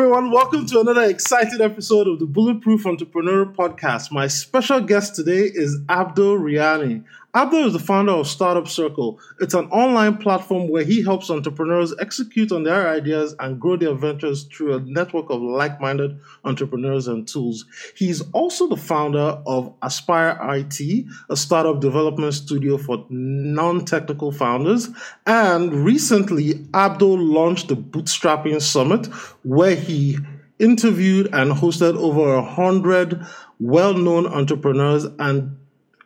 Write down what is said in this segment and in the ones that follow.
everyone. Welcome to another exciting episode of the Bulletproof Entrepreneur Podcast. My special guest today is Abdo Riani. Abdo is the founder of Startup Circle. It's an online platform where he helps entrepreneurs execute on their ideas and grow their ventures through a network of like minded entrepreneurs and tools. He's also the founder of Aspire IT, a startup development studio for non technical founders. And recently, Abdo launched the Bootstrapping Summit, where he interviewed and hosted over a hundred well known entrepreneurs and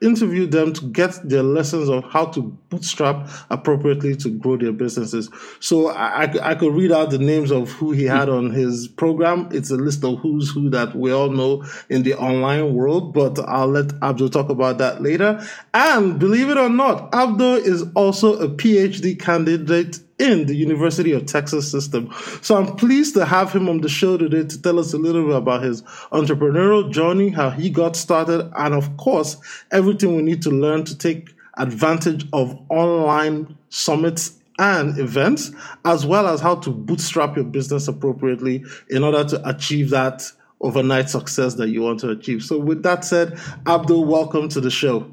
interviewed them to get their lessons of how to bootstrap appropriately to grow their businesses. So I, I, I, could read out the names of who he had on his program. It's a list of who's who that we all know in the online world, but I'll let Abdo talk about that later. And believe it or not, Abdo is also a PhD candidate in the University of Texas system. So I'm pleased to have him on the show today to tell us a little bit about his entrepreneurial journey, how he got started, and of course, everything we need to learn to take advantage of online summits and events, as well as how to bootstrap your business appropriately in order to achieve that overnight success that you want to achieve. So, with that said, Abdo, welcome to the show.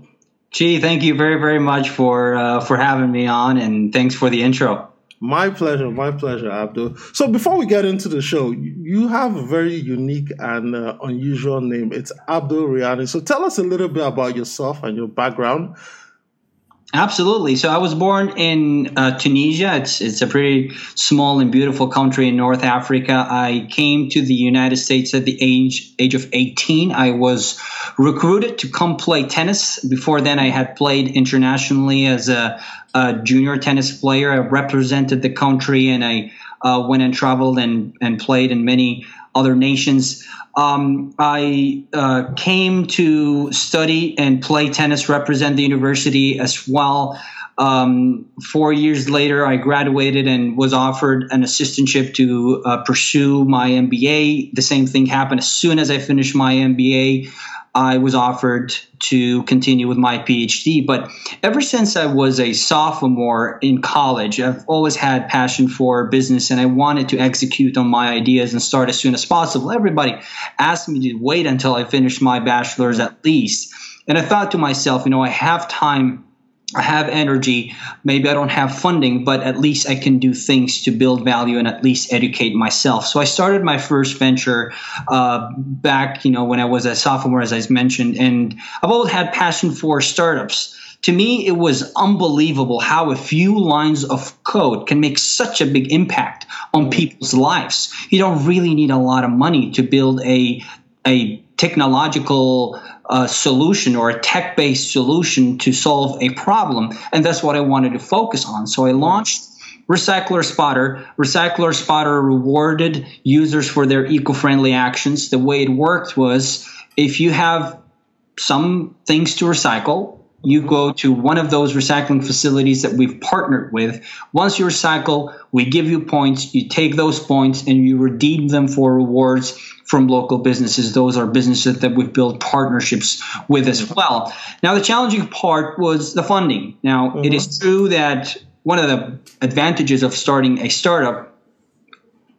Chi, thank you very, very much for uh, for having me on, and thanks for the intro. My pleasure, my pleasure, Abdo. So before we get into the show, you have a very unique and uh, unusual name. It's Abdo Riani. So tell us a little bit about yourself and your background. Absolutely. So I was born in uh, Tunisia. It's it's a pretty small and beautiful country in North Africa. I came to the United States at the age age of 18. I was recruited to come play tennis. Before then, I had played internationally as a, a junior tennis player. I represented the country, and I uh, went and traveled and and played in many other nations. Um, I uh, came to study and play tennis, represent the university as well. Um, four years later, I graduated and was offered an assistantship to uh, pursue my MBA. The same thing happened as soon as I finished my MBA. I was offered to continue with my PhD. But ever since I was a sophomore in college, I've always had passion for business and I wanted to execute on my ideas and start as soon as possible. Everybody asked me to wait until I finished my bachelor's at least. And I thought to myself, you know, I have time I have energy. Maybe I don't have funding, but at least I can do things to build value and at least educate myself. So I started my first venture uh, back, you know, when I was a sophomore, as I mentioned, and I've always had passion for startups. To me, it was unbelievable how a few lines of code can make such a big impact on people's lives. You don't really need a lot of money to build a a technological uh, solution or a tech based solution to solve a problem. And that's what I wanted to focus on. So I launched Recycler Spotter. Recycler Spotter rewarded users for their eco friendly actions. The way it worked was if you have some things to recycle, you go to one of those recycling facilities that we've partnered with. Once you recycle, we give you points. You take those points and you redeem them for rewards from local businesses. Those are businesses that we've built partnerships with as well. Now, the challenging part was the funding. Now, mm-hmm. it is mm-hmm. true that one of the advantages of starting a startup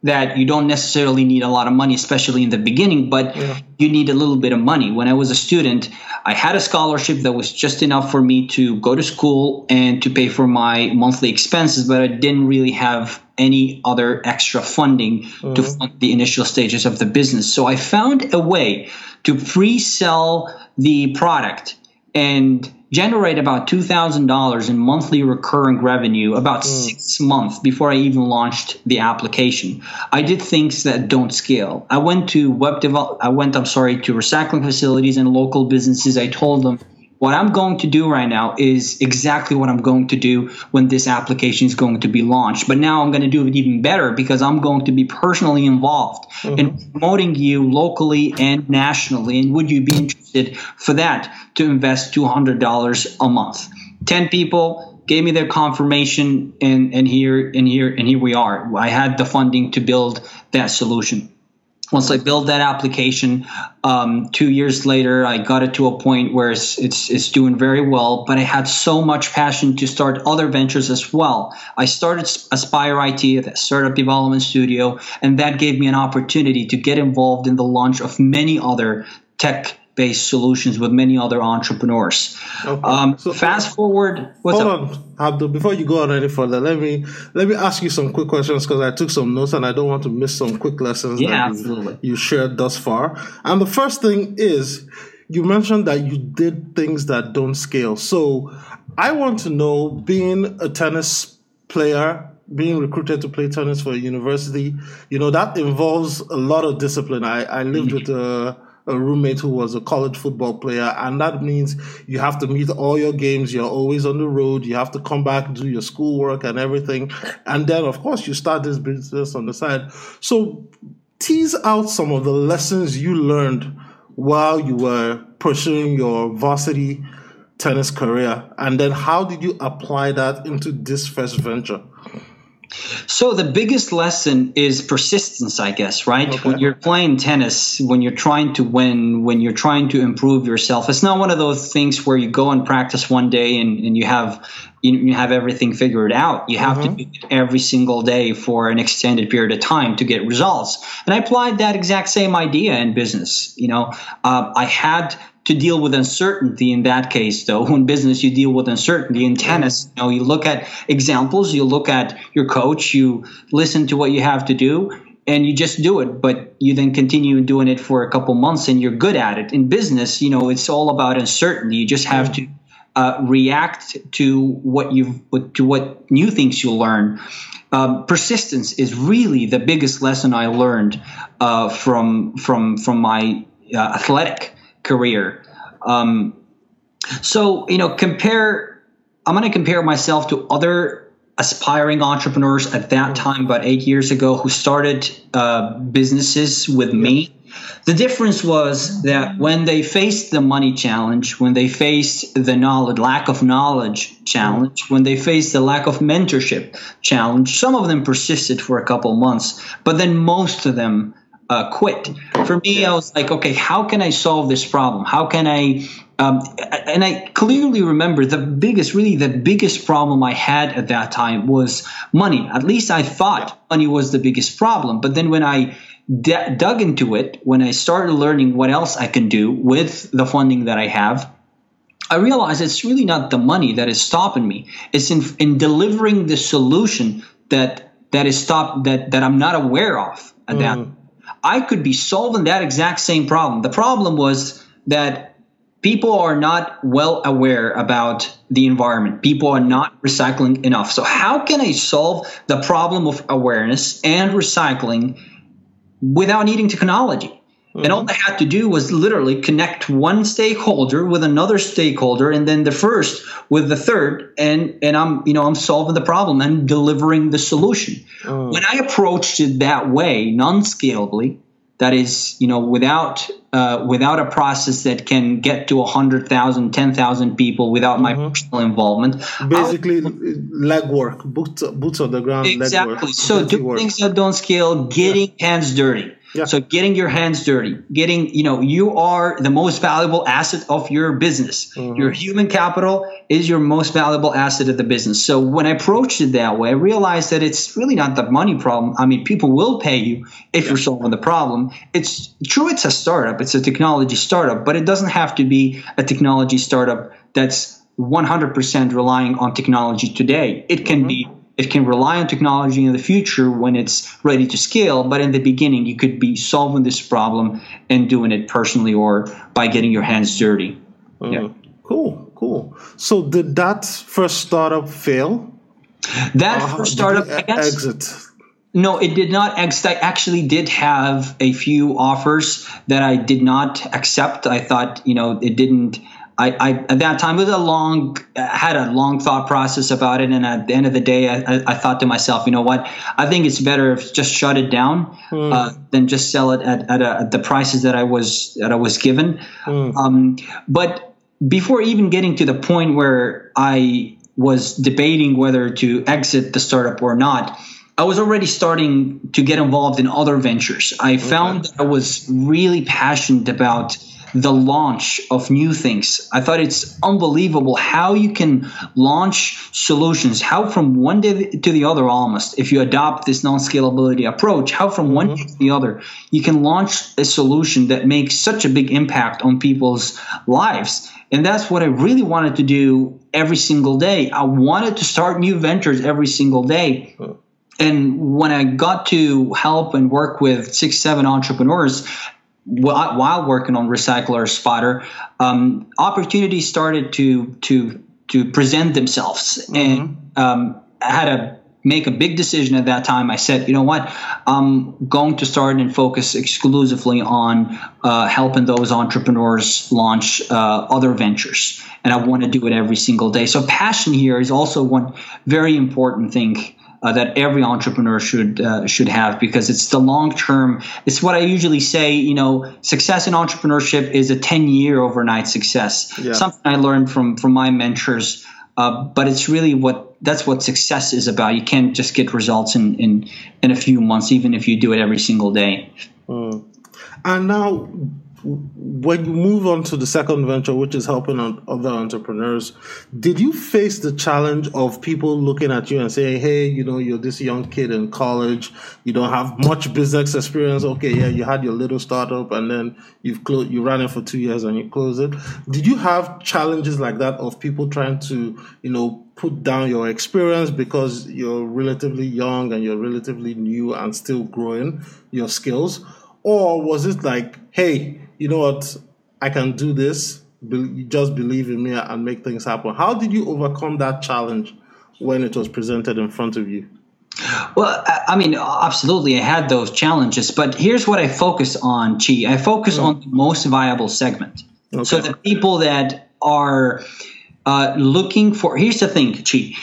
that you don't necessarily need a lot of money, especially in the beginning, but yeah. you need a little bit of money. When I was a student, I had a scholarship that was just enough for me to go to school and to pay for my monthly expenses, but I didn't really have any other extra funding mm-hmm. to fund the initial stages of the business. So I found a way to pre sell the product and generate about $2,000 in monthly recurring revenue about mm. six months before I even launched the application. I did things that don't scale. I went to web develop, I went, I'm sorry, to recycling facilities and local businesses. I told them, what I'm going to do right now is exactly what I'm going to do when this application is going to be launched. But now I'm going to do it even better because I'm going to be personally involved mm-hmm. in promoting you locally and nationally. And would you be interested for that to invest $200 a month? 10 people gave me their confirmation and, and here and here and here we are. I had the funding to build that solution. Once I built that application, um, two years later, I got it to a point where it's, it's, it's doing very well. But I had so much passion to start other ventures as well. I started Aspire IT, a startup development studio, and that gave me an opportunity to get involved in the launch of many other tech based solutions with many other entrepreneurs. Okay. Um, so, fast forward. What's hold up? on, Abdo. Before you go on any further, let me let me ask you some quick questions because I took some notes and I don't want to miss some quick lessons yeah, that absolutely. You, you shared thus far. And the first thing is you mentioned that you did things that don't scale. So I want to know, being a tennis player being recruited to play tennis for a university, you know, that involves a lot of discipline. I, I lived mm-hmm. with a a roommate who was a college football player, and that means you have to meet all your games. You're always on the road. You have to come back, do your schoolwork and everything, and then of course you start this business on the side. So tease out some of the lessons you learned while you were pursuing your varsity tennis career, and then how did you apply that into this first venture? So the biggest lesson is persistence, I guess, right? Okay. When you're playing tennis, when you're trying to win, when you're trying to improve yourself, it's not one of those things where you go and practice one day and, and you have you, you have everything figured out. You have mm-hmm. to do it every single day for an extended period of time to get results. And I applied that exact same idea in business. You know, uh, I had to deal with uncertainty in that case though. In business you deal with uncertainty. In tennis you know you look at examples you look at your coach you listen to what you have to do and you just do it. But you then continue doing it for a couple months and you're good at it. In business you know it's all about uncertainty. You just have to uh, react to what you've to what new things you learn. Um, persistence is really the biggest lesson I learned uh, from from from my uh, athletic career. Um, so, you know, compare, I'm going to compare myself to other aspiring entrepreneurs at that time, about eight years ago, who started uh, businesses with me. The difference was that when they faced the money challenge, when they faced the knowledge, lack of knowledge challenge, when they faced the lack of mentorship challenge, some of them persisted for a couple months, but then most of them uh, quit. For me, I was like, okay, how can I solve this problem? How can I? Um, and I clearly remember the biggest, really the biggest problem I had at that time was money. At least I thought money was the biggest problem. But then when I d- dug into it, when I started learning what else I can do with the funding that I have, I realized it's really not the money that is stopping me. It's in, in delivering the solution that that is stop that that I'm not aware of at mm. that I could be solving that exact same problem. The problem was that people are not well aware about the environment. People are not recycling enough. So, how can I solve the problem of awareness and recycling without needing technology? Mm-hmm. And all I had to do was literally connect one stakeholder with another stakeholder, and then the first with the third, and and I'm you know I'm solving the problem and delivering the solution. Oh. When I approached it that way, non-scalably, that is you know without uh, without a process that can get to 100,000, 10,000 people without mm-hmm. my personal involvement. Basically, legwork, boots, boots on the ground. Exactly. So, doing things that don't scale, getting yeah. hands dirty. Yeah. So getting your hands dirty, getting, you know, you are the most valuable asset of your business. Mm-hmm. Your human capital is your most valuable asset of the business. So when I approached it that way, I realized that it's really not the money problem. I mean, people will pay you if yeah. you're solving the problem. It's true, it's a startup, it's a technology startup, but it doesn't have to be a technology startup that's 100% relying on technology today. It can mm-hmm. be it can rely on technology in the future when it's ready to scale but in the beginning you could be solving this problem and doing it personally or by getting your hands dirty mm. yeah cool cool so did that first startup fail that uh, first startup exit no, it did not exit. I actually did have a few offers that I did not accept. I thought, you know, it didn't I, I, at that time it was a long had a long thought process about it and at the end of the day I, I thought to myself you know what I think it's better if just shut it down mm. uh, than just sell it at, at, a, at, the prices that I was that I was given mm. um, but before even getting to the point where I was debating whether to exit the startup or not I was already starting to get involved in other ventures. I found that I was really passionate about the launch of new things. I thought it's unbelievable how you can launch solutions, how from one day to the other almost, if you adopt this non scalability approach, how from one mm-hmm. day to the other, you can launch a solution that makes such a big impact on people's lives. And that's what I really wanted to do every single day. I wanted to start new ventures every single day. And when I got to help and work with six, seven entrepreneurs, while working on Recycler Spotter, um, opportunities started to to to present themselves, mm-hmm. and um, I had to make a big decision at that time. I said, you know what, I'm going to start and focus exclusively on uh, helping those entrepreneurs launch uh, other ventures, and I want to do it every single day. So passion here is also one very important thing uh, that every entrepreneur should uh, should have because it's the long term. It's what I usually say. You know, success in entrepreneurship is a ten year overnight success. Yeah. Something I learned from from my mentors. Uh, but it's really what that's what success is about. You can't just get results in in in a few months, even if you do it every single day. Mm. And now, when you move on to the second venture, which is helping other entrepreneurs, did you face the challenge of people looking at you and saying, "Hey, you know, you're this young kid in college, you don't have much business experience. Okay, yeah, you had your little startup, and then you've closed, you ran it for two years, and you closed it." Did you have challenges like that of people trying to, you know, put down your experience because you're relatively young and you're relatively new and still growing your skills? Or was it like, hey, you know what, I can do this. Be- just believe in me and make things happen. How did you overcome that challenge when it was presented in front of you? Well, I mean, absolutely, I had those challenges, but here's what I focus on, Chi. I focus mm. on the most viable segment. Okay. So the people that are uh, looking for. Here's the thing, Chi.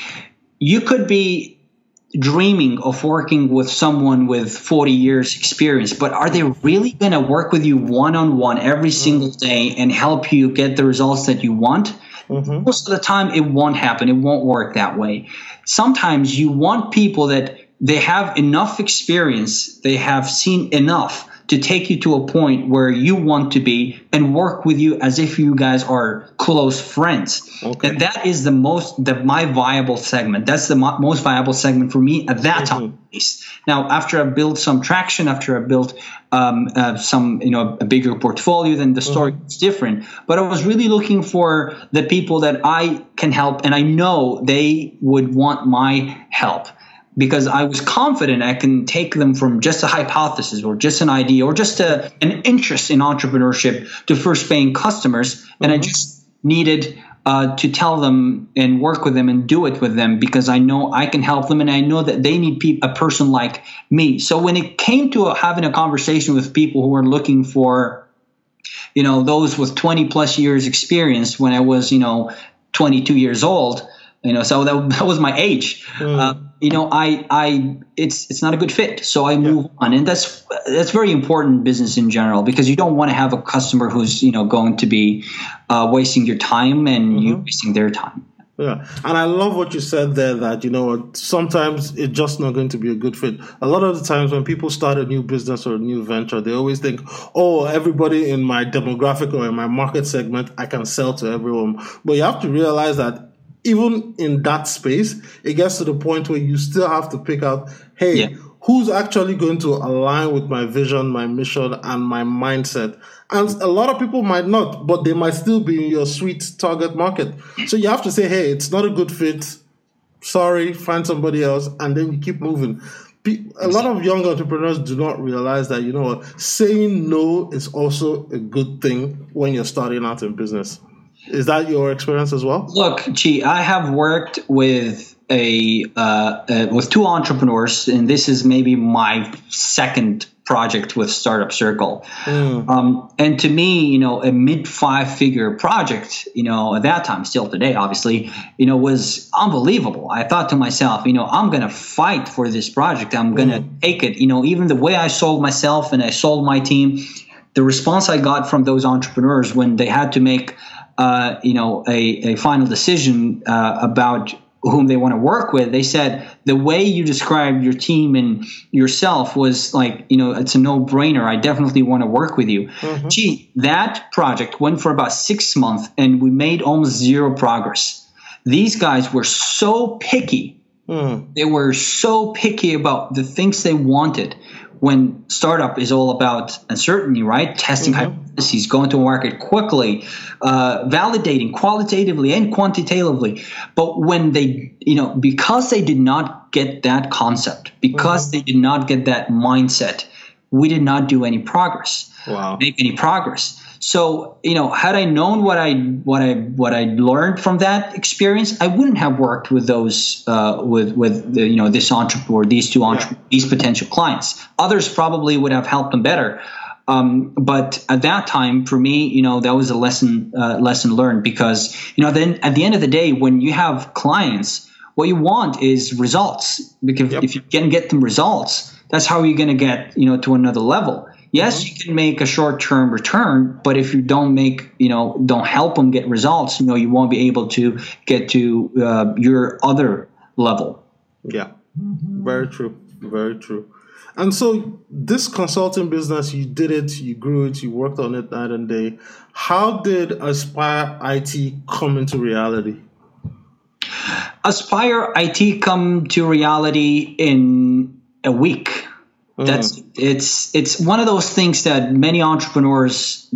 You could be dreaming of working with someone with 40 years experience but are they really going to work with you one-on-one every single day and help you get the results that you want? Mm-hmm. most of the time it won't happen. It won't work that way. Sometimes you want people that they have enough experience they have seen enough to take you to a point where you want to be and work with you as if you guys are close friends. Okay. And that is the most, the my viable segment. That's the mo- most viable segment for me at that mm-hmm. time. Now, after I built some traction, after I built um, uh, some, you know, a bigger portfolio, then the story mm-hmm. is different. But I was really looking for the people that I can help, and I know they would want my help because I was confident I can take them from just a hypothesis or just an idea or just a, an interest in entrepreneurship to first paying customers. Mm-hmm. And I mm-hmm. just needed uh, to tell them and work with them and do it with them because I know I can help them and I know that they need pe- a person like me. So when it came to having a conversation with people who are looking for, you know, those with 20 plus years experience when I was, you know, 22 years old, you know, so that, that was my age. Mm. Uh, you know, I, I, it's, it's not a good fit. So I move yeah. on, and that's, that's very important in business in general because you don't want to have a customer who's, you know, going to be uh, wasting your time and mm-hmm. you wasting their time. Yeah, and I love what you said there. That you know, sometimes it's just not going to be a good fit. A lot of the times when people start a new business or a new venture, they always think, "Oh, everybody in my demographic or in my market segment, I can sell to everyone." But you have to realize that even in that space, it gets to the point where you still have to pick out, hey, yeah. who's actually going to align with my vision, my mission, and my mindset? And a lot of people might not, but they might still be in your sweet target market. So you have to say, hey, it's not a good fit. Sorry, find somebody else, and then you keep moving. A lot of young entrepreneurs do not realize that, you know, saying no is also a good thing when you're starting out in business. Is that your experience as well? Look, Chi, I have worked with a uh, uh, with two entrepreneurs, and this is maybe my second project with Startup Circle. Mm. Um, and to me, you know, a mid five figure project, you know, at that time, still today, obviously, you know, was unbelievable. I thought to myself, you know, I'm going to fight for this project. I'm going to mm. take it. You know, even the way I sold myself and I sold my team, the response I got from those entrepreneurs when they had to make uh, you know, a, a final decision uh, about whom they want to work with, they said the way you described your team and yourself was like, you know, it's a no brainer. I definitely want to work with you. Mm-hmm. Chi, that project went for about six months and we made almost zero progress. These guys were so picky. Mm. They were so picky about the things they wanted when startup is all about uncertainty, right? Testing mm-hmm. Hypotheses, going to market quickly, uh, validating qualitatively and quantitatively. But when they, you know, because they did not get that concept, because mm-hmm. they did not get that mindset, we did not do any progress. Wow. Make any progress. So, you know, had I known what I what I what I learned from that experience, I wouldn't have worked with those uh, with with the, you know this entrepreneur, these two entre- yeah. these potential clients. Others probably would have helped them better. Um, but at that time, for me, you know, that was a lesson uh, lesson learned because you know then at the end of the day, when you have clients, what you want is results. Because yep. if you can get them results, that's how you're going to get you know to another level. Yes, mm-hmm. you can make a short-term return, but if you don't make, you know, don't help them get results, you know, you won't be able to get to uh, your other level. Yeah, mm-hmm. very true, very true. And so, this consulting business, you did it, you grew it, you worked on it night and day. How did Aspire IT come into reality? Aspire IT come to reality in a week. That's mm. it's it's one of those things that many entrepreneurs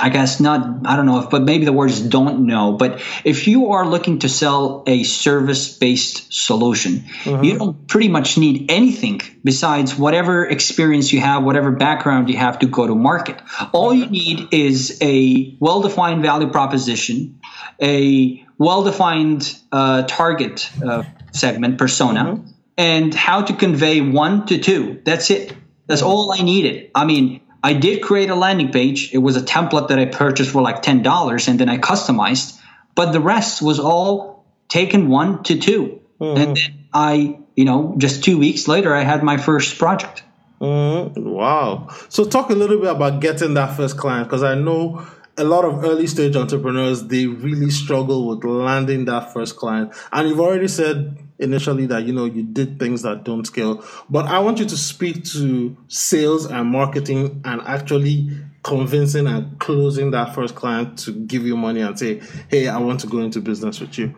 I guess not, I don't know if, but maybe the words don't know. But if you are looking to sell a service based solution, mm-hmm. you don't pretty much need anything besides whatever experience you have, whatever background you have to go to market. All you need is a well defined value proposition, a well defined uh, target uh, segment persona. Mm-hmm and how to convey one to two. That's it. That's all I needed. I mean, I did create a landing page. It was a template that I purchased for like ten dollars, and then I customized. But the rest was all taken one to 2 mm-hmm. and then I, you know, just two weeks later, I had my first project. Mm-hmm. Wow. So talk a little bit about getting that first client because I know a lot of early stage entrepreneurs they really struggle with landing that first client and you've already said initially that you know you did things that don't scale but i want you to speak to sales and marketing and actually convincing and closing that first client to give you money and say hey i want to go into business with you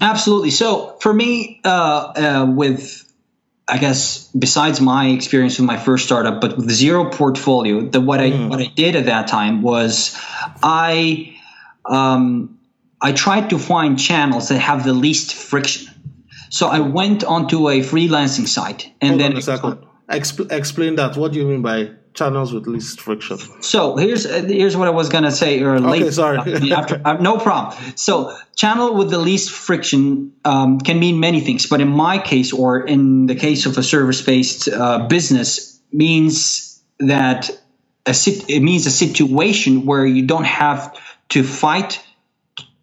absolutely so for me uh, uh, with I guess besides my experience with my first startup, but with zero portfolio, the what I mm. what I did at that time was I um, I tried to find channels that have the least friction. So I went onto a freelancing site and Hold then on a second. Exp- explain that. What do you mean by channels with least friction? So here's uh, here's what I was gonna say earlier. Okay, sorry. After, uh, no problem. So channel with the least friction um, can mean many things, but in my case, or in the case of a service-based uh, business, means that a it means a situation where you don't have to fight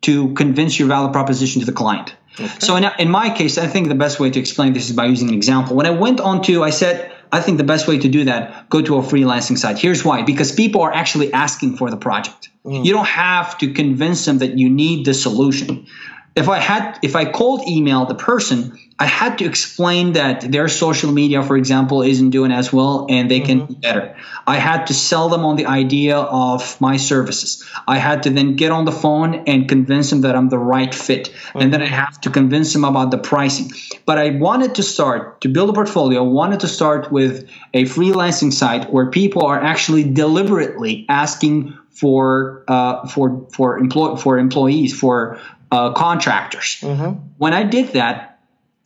to convince your value proposition to the client. Okay. So in, in my case, I think the best way to explain this is by using an example. When I went on to, I said, I think the best way to do that, go to a freelancing site. Here's why because people are actually asking for the project. Mm. You don't have to convince them that you need the solution. If I had, if I cold email the person, I had to explain that their social media, for example, isn't doing as well and they can mm-hmm. do better. I had to sell them on the idea of my services. I had to then get on the phone and convince them that I'm the right fit. Mm-hmm. And then I have to convince them about the pricing. But I wanted to start to build a portfolio, wanted to start with a freelancing site where people are actually deliberately asking for uh, for for employ for employees for uh, contractors. Mm-hmm. When I did that,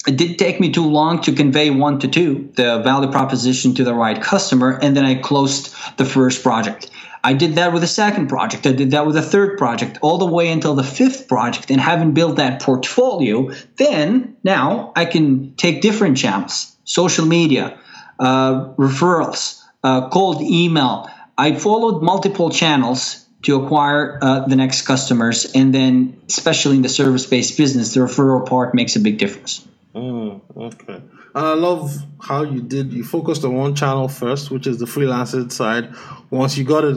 it did take me too long to convey one to two the value proposition to the right customer and then i closed the first project. I did that with the second project. I did that with the third project all the way until the fifth project. And having built that portfolio then now i can take different channels social media uh, referrals uh, cold email. I followed multiple channels to acquire uh, the next customers and then especially in the service-based business the referral part makes a big difference Mm, okay. And I love how you did, you focused on one channel first, which is the freelancing side. Once you got a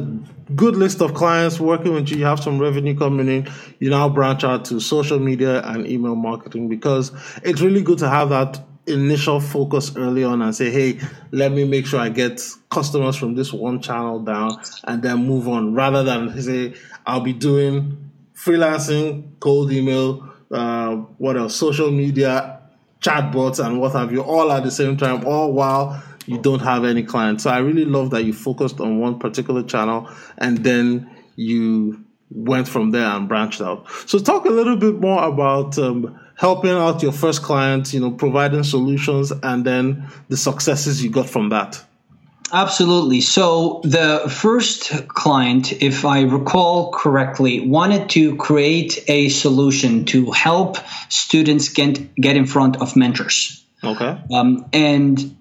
good list of clients working with you, you have some revenue coming in, you now branch out to social media and email marketing because it's really good to have that initial focus early on and say, hey, let me make sure I get customers from this one channel down and then move on rather than say, I'll be doing freelancing, cold email, uh, what else, social media, chatbots, and what have you, all at the same time, all while you don't have any clients. So I really love that you focused on one particular channel and then you went from there and branched out. So talk a little bit more about um, helping out your first client, you know, providing solutions, and then the successes you got from that. Absolutely. So the first client, if I recall correctly, wanted to create a solution to help students get get in front of mentors. Okay. Um, and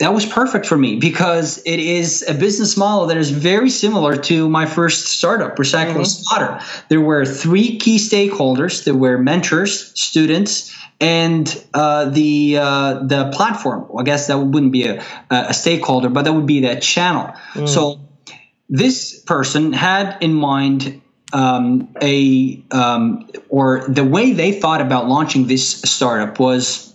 that was perfect for me because it is a business model that is very similar to my first startup, Recycle mm-hmm. There were three key stakeholders. There were mentors, students, and uh, the uh, the platform. I guess that wouldn't be a, a stakeholder, but that would be that channel. Mm. So this person had in mind um, a um, or the way they thought about launching this startup was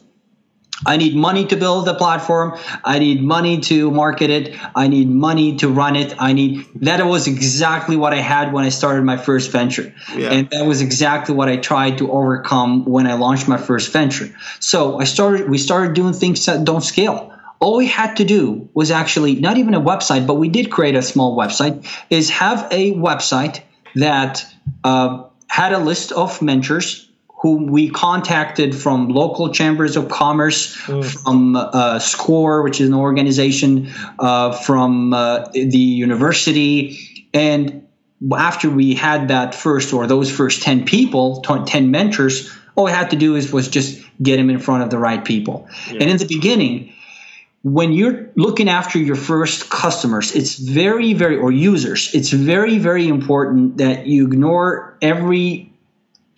I need money to build the platform. I need money to market it. I need money to run it. I need that was exactly what I had when I started my first venture. Yeah. And that was exactly what I tried to overcome when I launched my first venture. So I started we started doing things that don't scale. All we had to do was actually not even a website, but we did create a small website, is have a website that uh, had a list of mentors whom we contacted from local chambers of commerce, mm. from uh, SCORE, which is an organization, uh, from uh, the university. And after we had that first, or those first 10 people, 10 mentors, all we had to do is was just get them in front of the right people. Yeah. And in the beginning, when you're looking after your first customers, it's very, very, or users, it's very, very important that you ignore every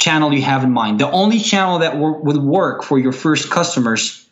channel you have in mind. The only channel that w- would work for your first customers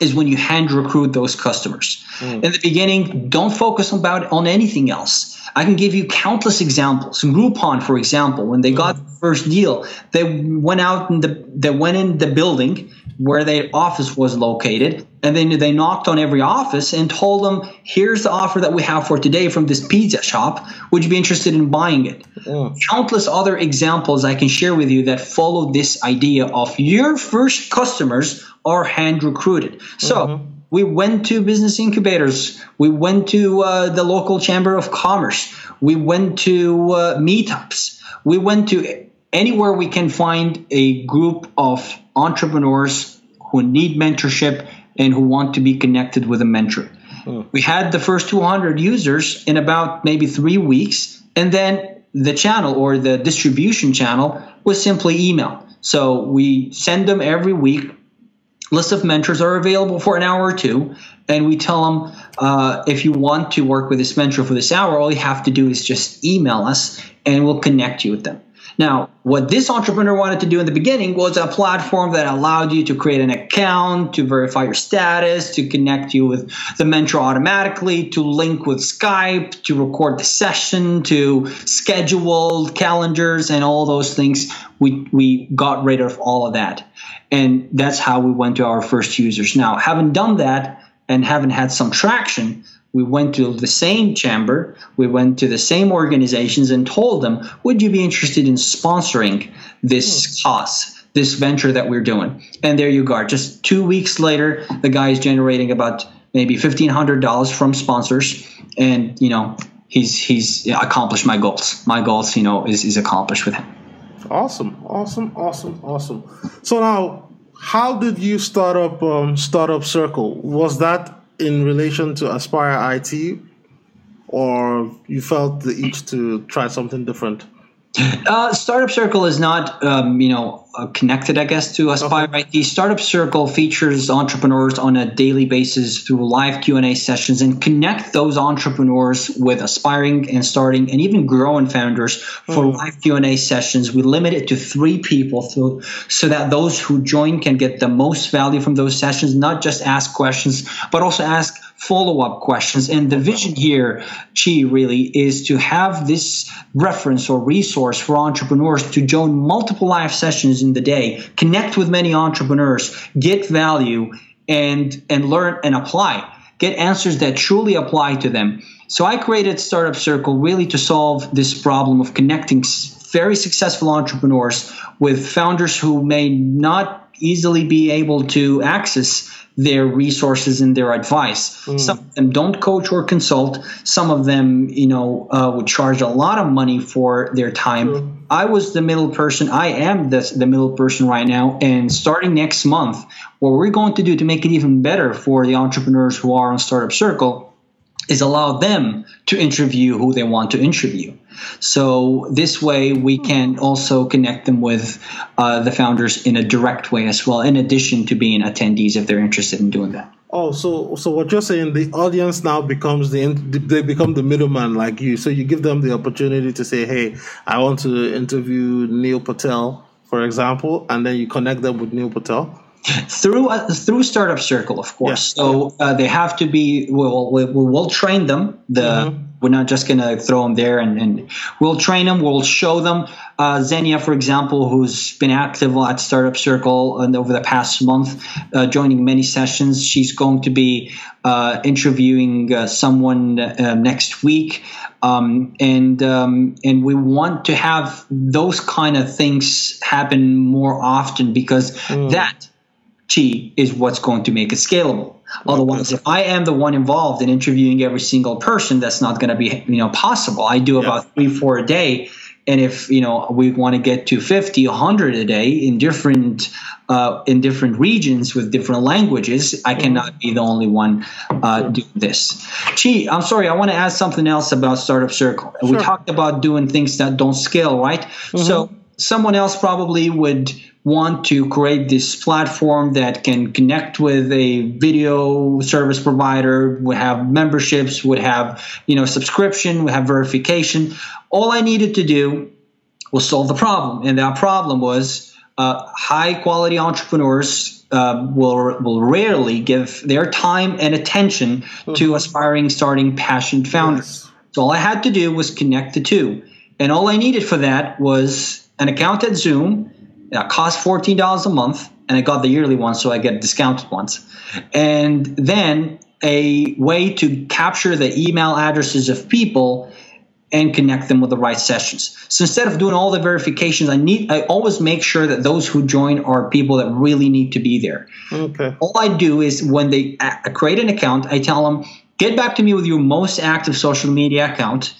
is when you hand recruit those customers. Mm. In the beginning, don't focus about on anything else. I can give you countless examples. In Groupon, for example, when they mm. got the first deal, they went out and the, they went in the building where their office was located. And then they knocked on every office and told them, here's the offer that we have for today from this pizza shop. Would you be interested in buying it? Mm. Countless other examples I can share with you that follow this idea of your first customers are hand recruited. So mm-hmm. we went to business incubators. We went to uh, the local chamber of commerce. We went to uh, meetups. We went to anywhere we can find a group of entrepreneurs who need mentorship and who want to be connected with a mentor. Hmm. We had the first 200 users in about maybe three weeks, and then the channel or the distribution channel was simply email. So we send them every week. List of mentors are available for an hour or two, and we tell them uh, if you want to work with this mentor for this hour, all you have to do is just email us, and we'll connect you with them. Now, what this entrepreneur wanted to do in the beginning was a platform that allowed you to create an account, to verify your status, to connect you with the mentor automatically, to link with Skype, to record the session, to schedule calendars and all those things. We, we got rid of all of that. And that's how we went to our first users. Now, having done that and having had some traction, we went to the same chamber, we went to the same organizations and told them, would you be interested in sponsoring this hmm. cause, this venture that we're doing? And there you go. Just two weeks later, the guy is generating about maybe $1,500 from sponsors. And, you know, he's, he's accomplished my goals. My goals, you know, is, is accomplished with him. Awesome. Awesome. Awesome. Awesome. So now, how did you start up um, Startup Circle? Was that in relation to Aspire IT, or you felt the itch to try something different? Uh, Startup Circle is not, um, you know, uh, connected, I guess, to Aspire okay. IT. Startup Circle features entrepreneurs on a daily basis through live Q and A sessions, and connect those entrepreneurs with aspiring and starting and even growing founders for mm. live Q and A sessions. We limit it to three people, so so that those who join can get the most value from those sessions. Not just ask questions, but also ask follow up questions. And the vision here, Chi, really is to have this reference or resource for entrepreneurs to join multiple live sessions in the day, connect with many entrepreneurs, get value, and and learn and apply. Get answers that truly apply to them. So I created Startup Circle really to solve this problem of connecting very successful entrepreneurs with founders who may not easily be able to access their resources and their advice. Mm. Some of them don't coach or consult. Some of them, you know, uh, would charge a lot of money for their time. Mm. I was the middle person. I am the, the middle person right now. And starting next month, what we're going to do to make it even better for the entrepreneurs who are on Startup Circle is allow them to interview who they want to interview. So this way we can also connect them with uh, the founders in a direct way as well, in addition to being attendees if they're interested in doing that. Oh, so so what you're saying, the audience now becomes the they become the middleman like you. So you give them the opportunity to say, "Hey, I want to interview Neil Patel, for example," and then you connect them with Neil Patel through uh, through startup circle of course yeah. so uh, they have to be we'll, we'll, we'll train them the mm-hmm. we're not just going to throw them there and, and, we'll train them we'll show them uh, Xenia for example who's been active at startup circle and over the past month uh, joining many sessions she's going to be uh, interviewing uh, someone next week um, and um, and we want to have those kind of things happen more often because mm. that Chi is what's going to make it scalable. Otherwise, if I am the one involved in interviewing every single person, that's not going to be you know possible. I do about three, four a day, and if you know we want to get to 50, 100 a day in different uh, in different regions with different languages, I mm-hmm. cannot be the only one uh, doing this. Chi, I'm sorry, I want to add something else about Startup Circle. Sure. We talked about doing things that don't scale, right? Mm-hmm. So someone else probably would want to create this platform that can connect with a video service provider would have memberships would have you know subscription would have verification all i needed to do was solve the problem and that problem was uh, high quality entrepreneurs uh, will will rarely give their time and attention mm-hmm. to aspiring starting passionate founders yes. so all i had to do was connect the two and all i needed for that was an account at zoom uh, it cost $14 a month, and I got the yearly one, so I get discounted ones. And then a way to capture the email addresses of people and connect them with the right sessions. So instead of doing all the verifications, I need I always make sure that those who join are people that really need to be there. Okay. All I do is when they uh, create an account, I tell them get back to me with your most active social media account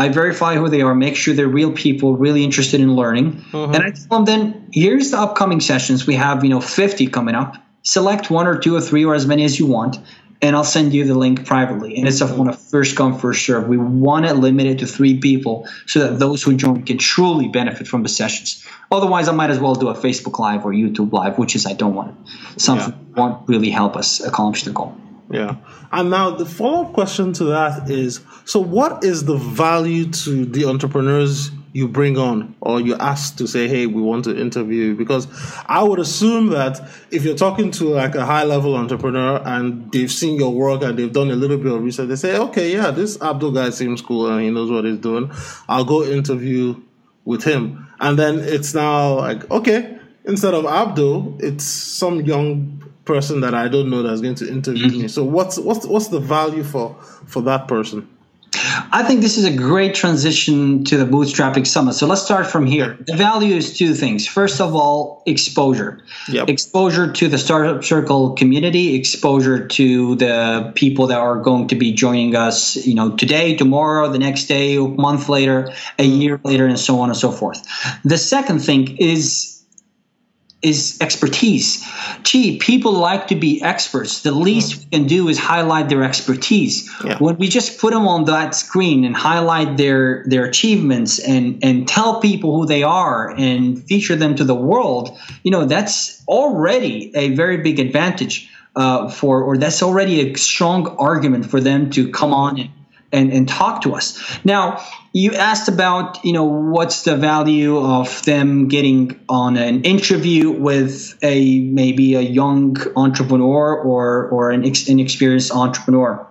I verify who they are, make sure they're real people, really interested in learning. Mm-hmm. And I tell them then, here's the upcoming sessions. We have, you know, 50 coming up. Select one or two or three or as many as you want, and I'll send you the link privately. And it's a, on a first come, first serve. We want to limit it to three people so that those who join can truly benefit from the sessions. Otherwise, I might as well do a Facebook Live or YouTube Live, which is I don't want. Something yeah. won't really help us accomplish the goal. Yeah. And now the follow up question to that is so, what is the value to the entrepreneurs you bring on or you ask to say, hey, we want to interview? Because I would assume that if you're talking to like a high level entrepreneur and they've seen your work and they've done a little bit of research, they say, okay, yeah, this Abdo guy seems cool and he knows what he's doing. I'll go interview with him. And then it's now like, okay, instead of Abdo, it's some young person that I don't know that's going to interview mm-hmm. me. So what's what's what's the value for for that person? I think this is a great transition to the bootstrapping summit. So let's start from here. The value is two things. First of all, exposure. Yep. Exposure to the startup circle community, exposure to the people that are going to be joining us, you know, today, tomorrow, the next day, a month later, a mm-hmm. year later, and so on and so forth. The second thing is is expertise. Chi, people like to be experts. The least we can do is highlight their expertise. Yeah. When we just put them on that screen and highlight their their achievements and and tell people who they are and feature them to the world, you know, that's already a very big advantage uh, for, or that's already a strong argument for them to come on and and, and talk to us. Now, you asked about, you know, what's the value of them getting on an interview with a maybe a young entrepreneur or or an ex- inexperienced entrepreneur.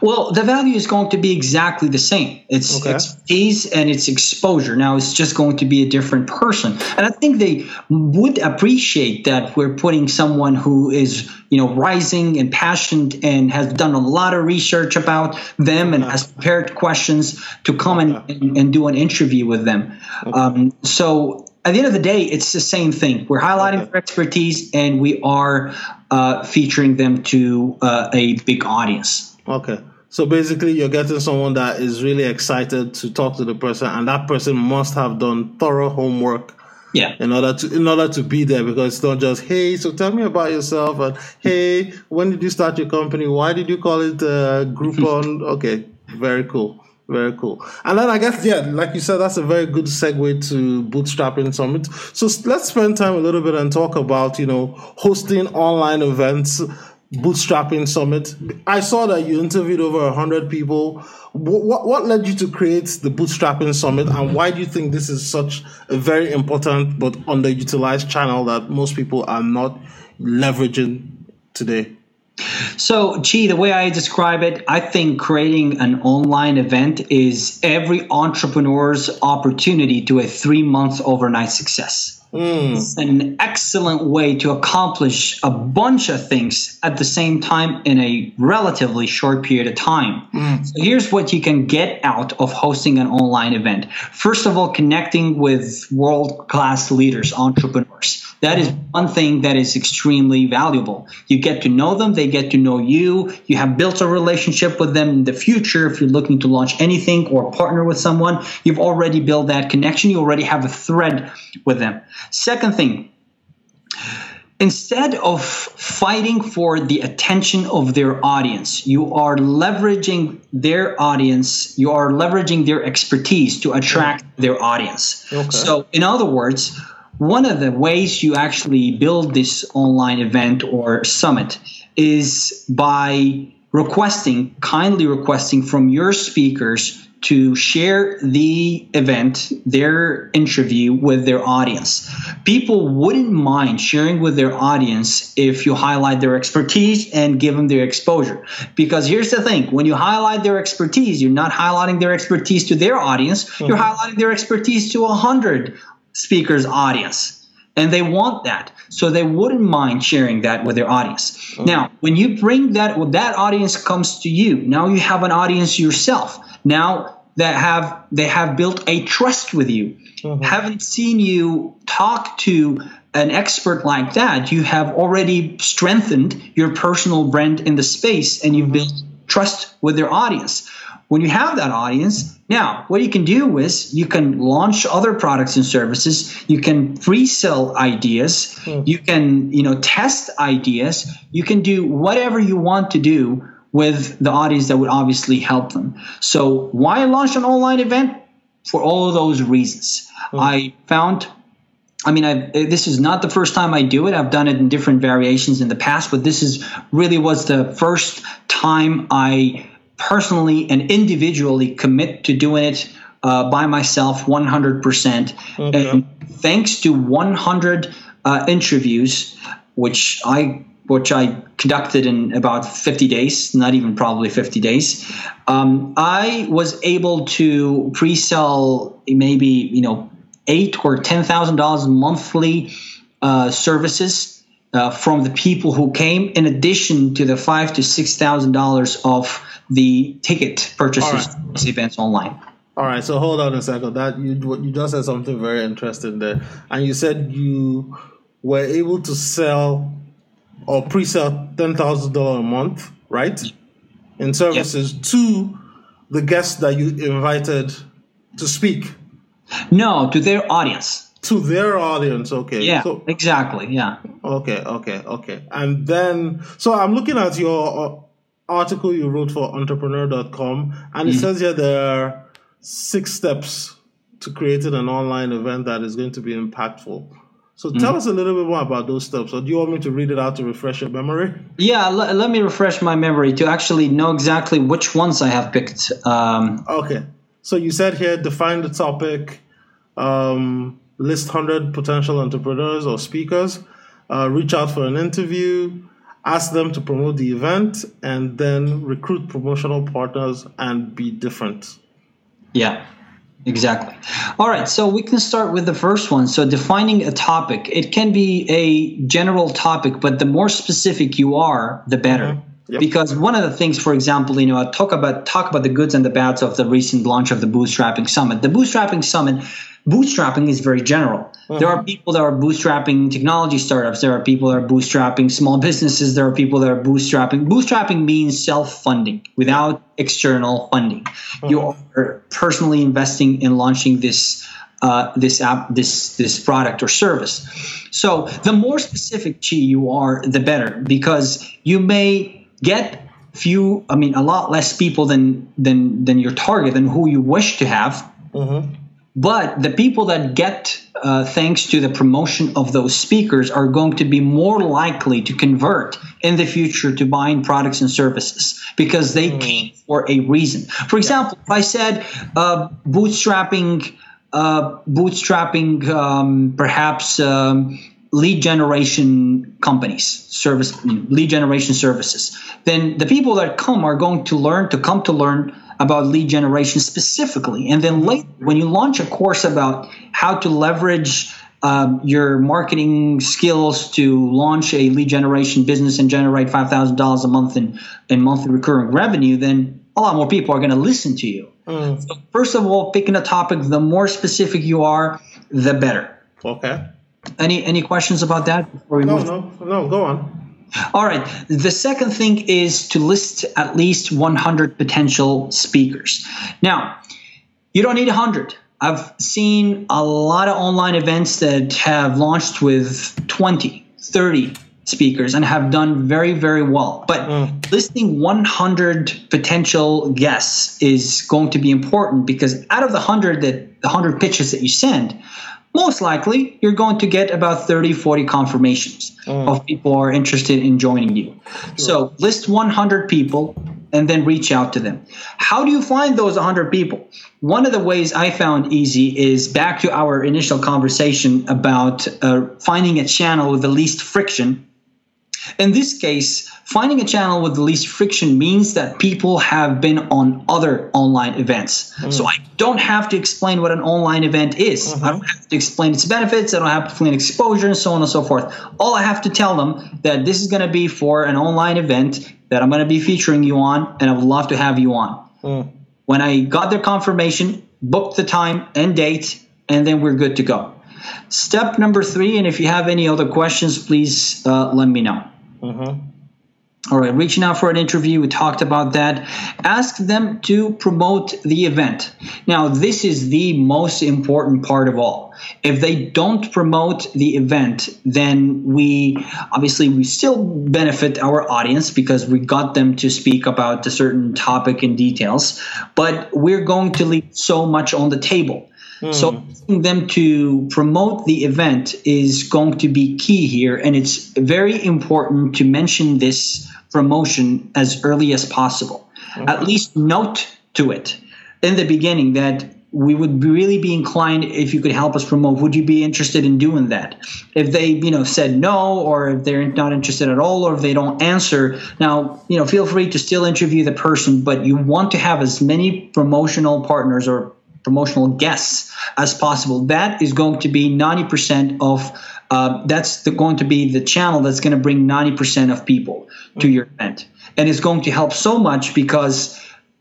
Well, the value is going to be exactly the same. It's Okay. expertise and it's exposure. Now it's just going to be a different person. And I think they would appreciate that we're putting someone who is, you know, rising and passionate and has done a lot of research about them and has prepared questions to come and, and, and do an interview with them. Um, so at the end of the day, it's the same thing. We're highlighting Okay. their expertise and we are uh, featuring them to uh, a big audience. Okay. So basically, you're getting someone that is really excited to talk to the person, and that person must have done thorough homework Yeah. in order to in order to be there because it's not just hey so tell me about yourself and hey when did you start your company? Why did you call it uh, groupon? Okay. Very cool. Very cool. And then i guess yeah like you said that's a very good segue to bootstrapping summit. So let's spend time a little bit and talk about you know hosting online events bootstrapping summit. I saw that you interviewed over 100 people. What, what, what led you to create the bootstrapping summit and why do you think this is such a very important but underutilized channel that most people are not leveraging today? So, Chi, the way I describe it, I think creating an online event is every entrepreneur's opportunity to a three month overnight success. Mm. It's an excellent way to accomplish a bunch of things at the same time in a relatively short period of time. Mm. So, here's what you can get out of hosting an online event. First of all, connecting with world class leaders, entrepreneurs. That is one thing that is extremely valuable. You get to know them, they get to know you. You have built a relationship with them in the future. If you're looking to launch anything or partner with someone, you've already built that connection. You already have a thread with them. Second thing, instead of fighting for the attention of their audience, you are leveraging their audience, you are leveraging their expertise to attract their audience. Okay. So, in other words, one of the ways you actually build this online event or summit is by requesting, kindly requesting from your speakers to share the event, their interview with their audience. People wouldn't mind sharing with their audience if you highlight their expertise and give them their exposure. Because here's the thing when you highlight their expertise, you're not highlighting their expertise to their audience, you're mm-hmm. highlighting their expertise to a hundred speakers' audience. And they want that. So they wouldn't mind sharing that with their audience. Mm-hmm. Now, when you bring that, when that audience comes to you, now you have an audience yourself. Now that have they have built a trust with you. Mm-hmm. Haven't seen you talk to an expert like that, you have already strengthened your personal brand in the space and you've mm-hmm. built trust with their audience. When you have that audience, now what you can do is you can launch other products and services. You can pre-sell ideas. Mm. You can, you know, test ideas. You can do whatever you want to do with the audience that would obviously help them. So why launch an online event? For all of those reasons. I found I mean, I've, this is not the first time I do it. I've done it in different variations in the past, but this is really was the first time I personally and individually commit to doing it uh, by myself 100%. And thanks to 100 uh, interviews, which I which I conducted in about 50 days, not even probably 50 days, um, I was able to pre-sell maybe you know eight or ten thousand dollars monthly uh, services uh, from the people who came, in addition to the five to six thousand dollars of the ticket purchases these events online. All right, so hold on a second. That you you just said something very interesting there, and you said you were able to sell or pre-sell ten thousand dollars a month, right? In services to the guests that you invited to speak No, to their audience. to their audience. Okay. Yeah. So, exactly. Yeah. Okay. Okay. Okay. And then, so I'm looking at your uh, article you wrote for entrepreneur.com, and it mm-hmm. says here there are six steps to creating an online event that is going to be impactful. So tell mm-hmm. us a little bit more about those steps. Or do you want me to read it out to refresh your memory? Yeah, l- let me refresh my memory to actually know exactly which ones I have picked. Um, okay. So you said here define the topic, um, list 100 potential entrepreneurs or speakers, uh, reach out for an interview, ask them to promote the event, and then recruit promotional partners and be different. Yeah. Exactly. All right, so we can start with the first one. So, defining a topic. It can be a general topic, but the more specific you are, the better. Mm-hmm. Yep. Because one of the things, for example, you know, I talk about talk about the goods and the bads of the recent launch of the Bootstrapping Summit. The Bootstrapping Summit, bootstrapping is very general. Mm-hmm. There are people that are bootstrapping technology startups. There are people that are bootstrapping small businesses. There are people that are bootstrapping. Bootstrapping means self-funding without external funding. Mm-hmm. You are personally investing in launching this uh, this app, this this product or service. So the more specific chi you are, the better, because you may get few i mean a lot less people than than than your target than who you wish to have mm-hmm. But the people that get uh, thanks to the promotion of those speakers are going to be more likely to convert in the future to buying products and services because they mm. came for a reason for example if i said uh, bootstrapping uh, bootstrapping um, perhaps um, lead generation companies service lead generation services then the people that come are going to learn to come to learn about lead generation specifically and then later when you launch a course about how to leverage um, your marketing skills to launch a lead generation business and generate $5000 a month in, in monthly recurring revenue then a lot more people are going to listen to you mm. so first of all picking a topic the more specific you are the better okay any any questions about that before we no? No, no, go on. All right. The second thing is to list at least 100 potential speakers. Now, you don't need 100. I've seen a lot of online events that have launched with 20, 30 speakers and have done very, very well. But mm. listing 100 potential guests is going to be important because out of the 100 that the 100 pitches that you send, most likely you're going to get about 30, 40 confirmations mm. of people are interested in joining you. Sure. So list 100 people and then reach out to them. How do you find those 100 people? One of the ways I found easy is back to our initial conversation about uh, finding a channel with the least friction in this case, finding a channel with the least friction means that people have been on other online events. Mm. So I don't have to explain what an online event is. Mm-hmm. I don't have to explain its benefits. I don't have to explain exposure and so on and so forth. All I have to tell them that this is going to be for an online event that I'm going to be featuring you on, and I would love to have you on. Mm. When I got their confirmation, booked the time and date, and then we're good to go. Step number three, and if you have any other questions, please uh, let me know. Mm-hmm. All right, reaching out for an interview, we talked about that. Ask them to promote the event. Now, this is the most important part of all. If they don't promote the event, then we obviously we still benefit our audience because we got them to speak about a certain topic in details, but we're going to leave so much on the table. Mm. So asking them to promote the event is going to be key here, and it's very important to mention this promotion as early as possible. Okay. At least note to it in the beginning that we would really be inclined if you could help us promote would you be interested in doing that if they you know said no or if they're not interested at all or if they don't answer now you know feel free to still interview the person but you want to have as many promotional partners or promotional guests as possible. That is going to be 90% of uh, that's the, going to be the channel that's going to bring 90% of people to your event. And it's going to help so much because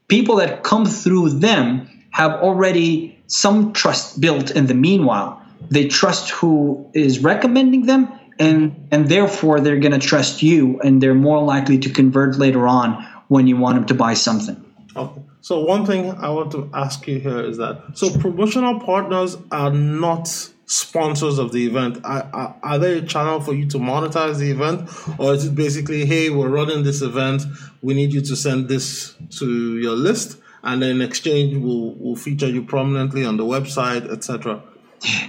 people that come through them have already some trust built in the meanwhile. They trust who is recommending them and and therefore they're going to trust you and they're more likely to convert later on when you want them to buy something. Okay. So one thing I want to ask you here is that so promotional partners are not sponsors of the event, are, are, are there a channel for you to monetize the event? Or is it basically, hey, we're running this event, we need you to send this to your list, and then in exchange, we'll, we'll feature you prominently on the website, etc.?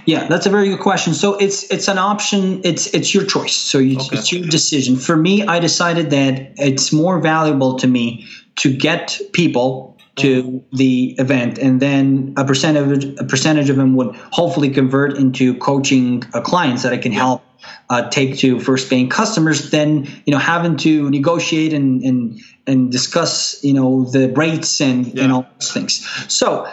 Yeah, that's a very good question. So it's it's an option. It's it's your choice. So you, okay. it's your decision. For me, I decided that it's more valuable to me to get people to mm-hmm. the event, and then a percentage a percentage of them would hopefully convert into coaching uh, clients that I can help uh, take to first paying customers. Then you know having to negotiate and and and discuss you know the rates and yeah. and all those things. So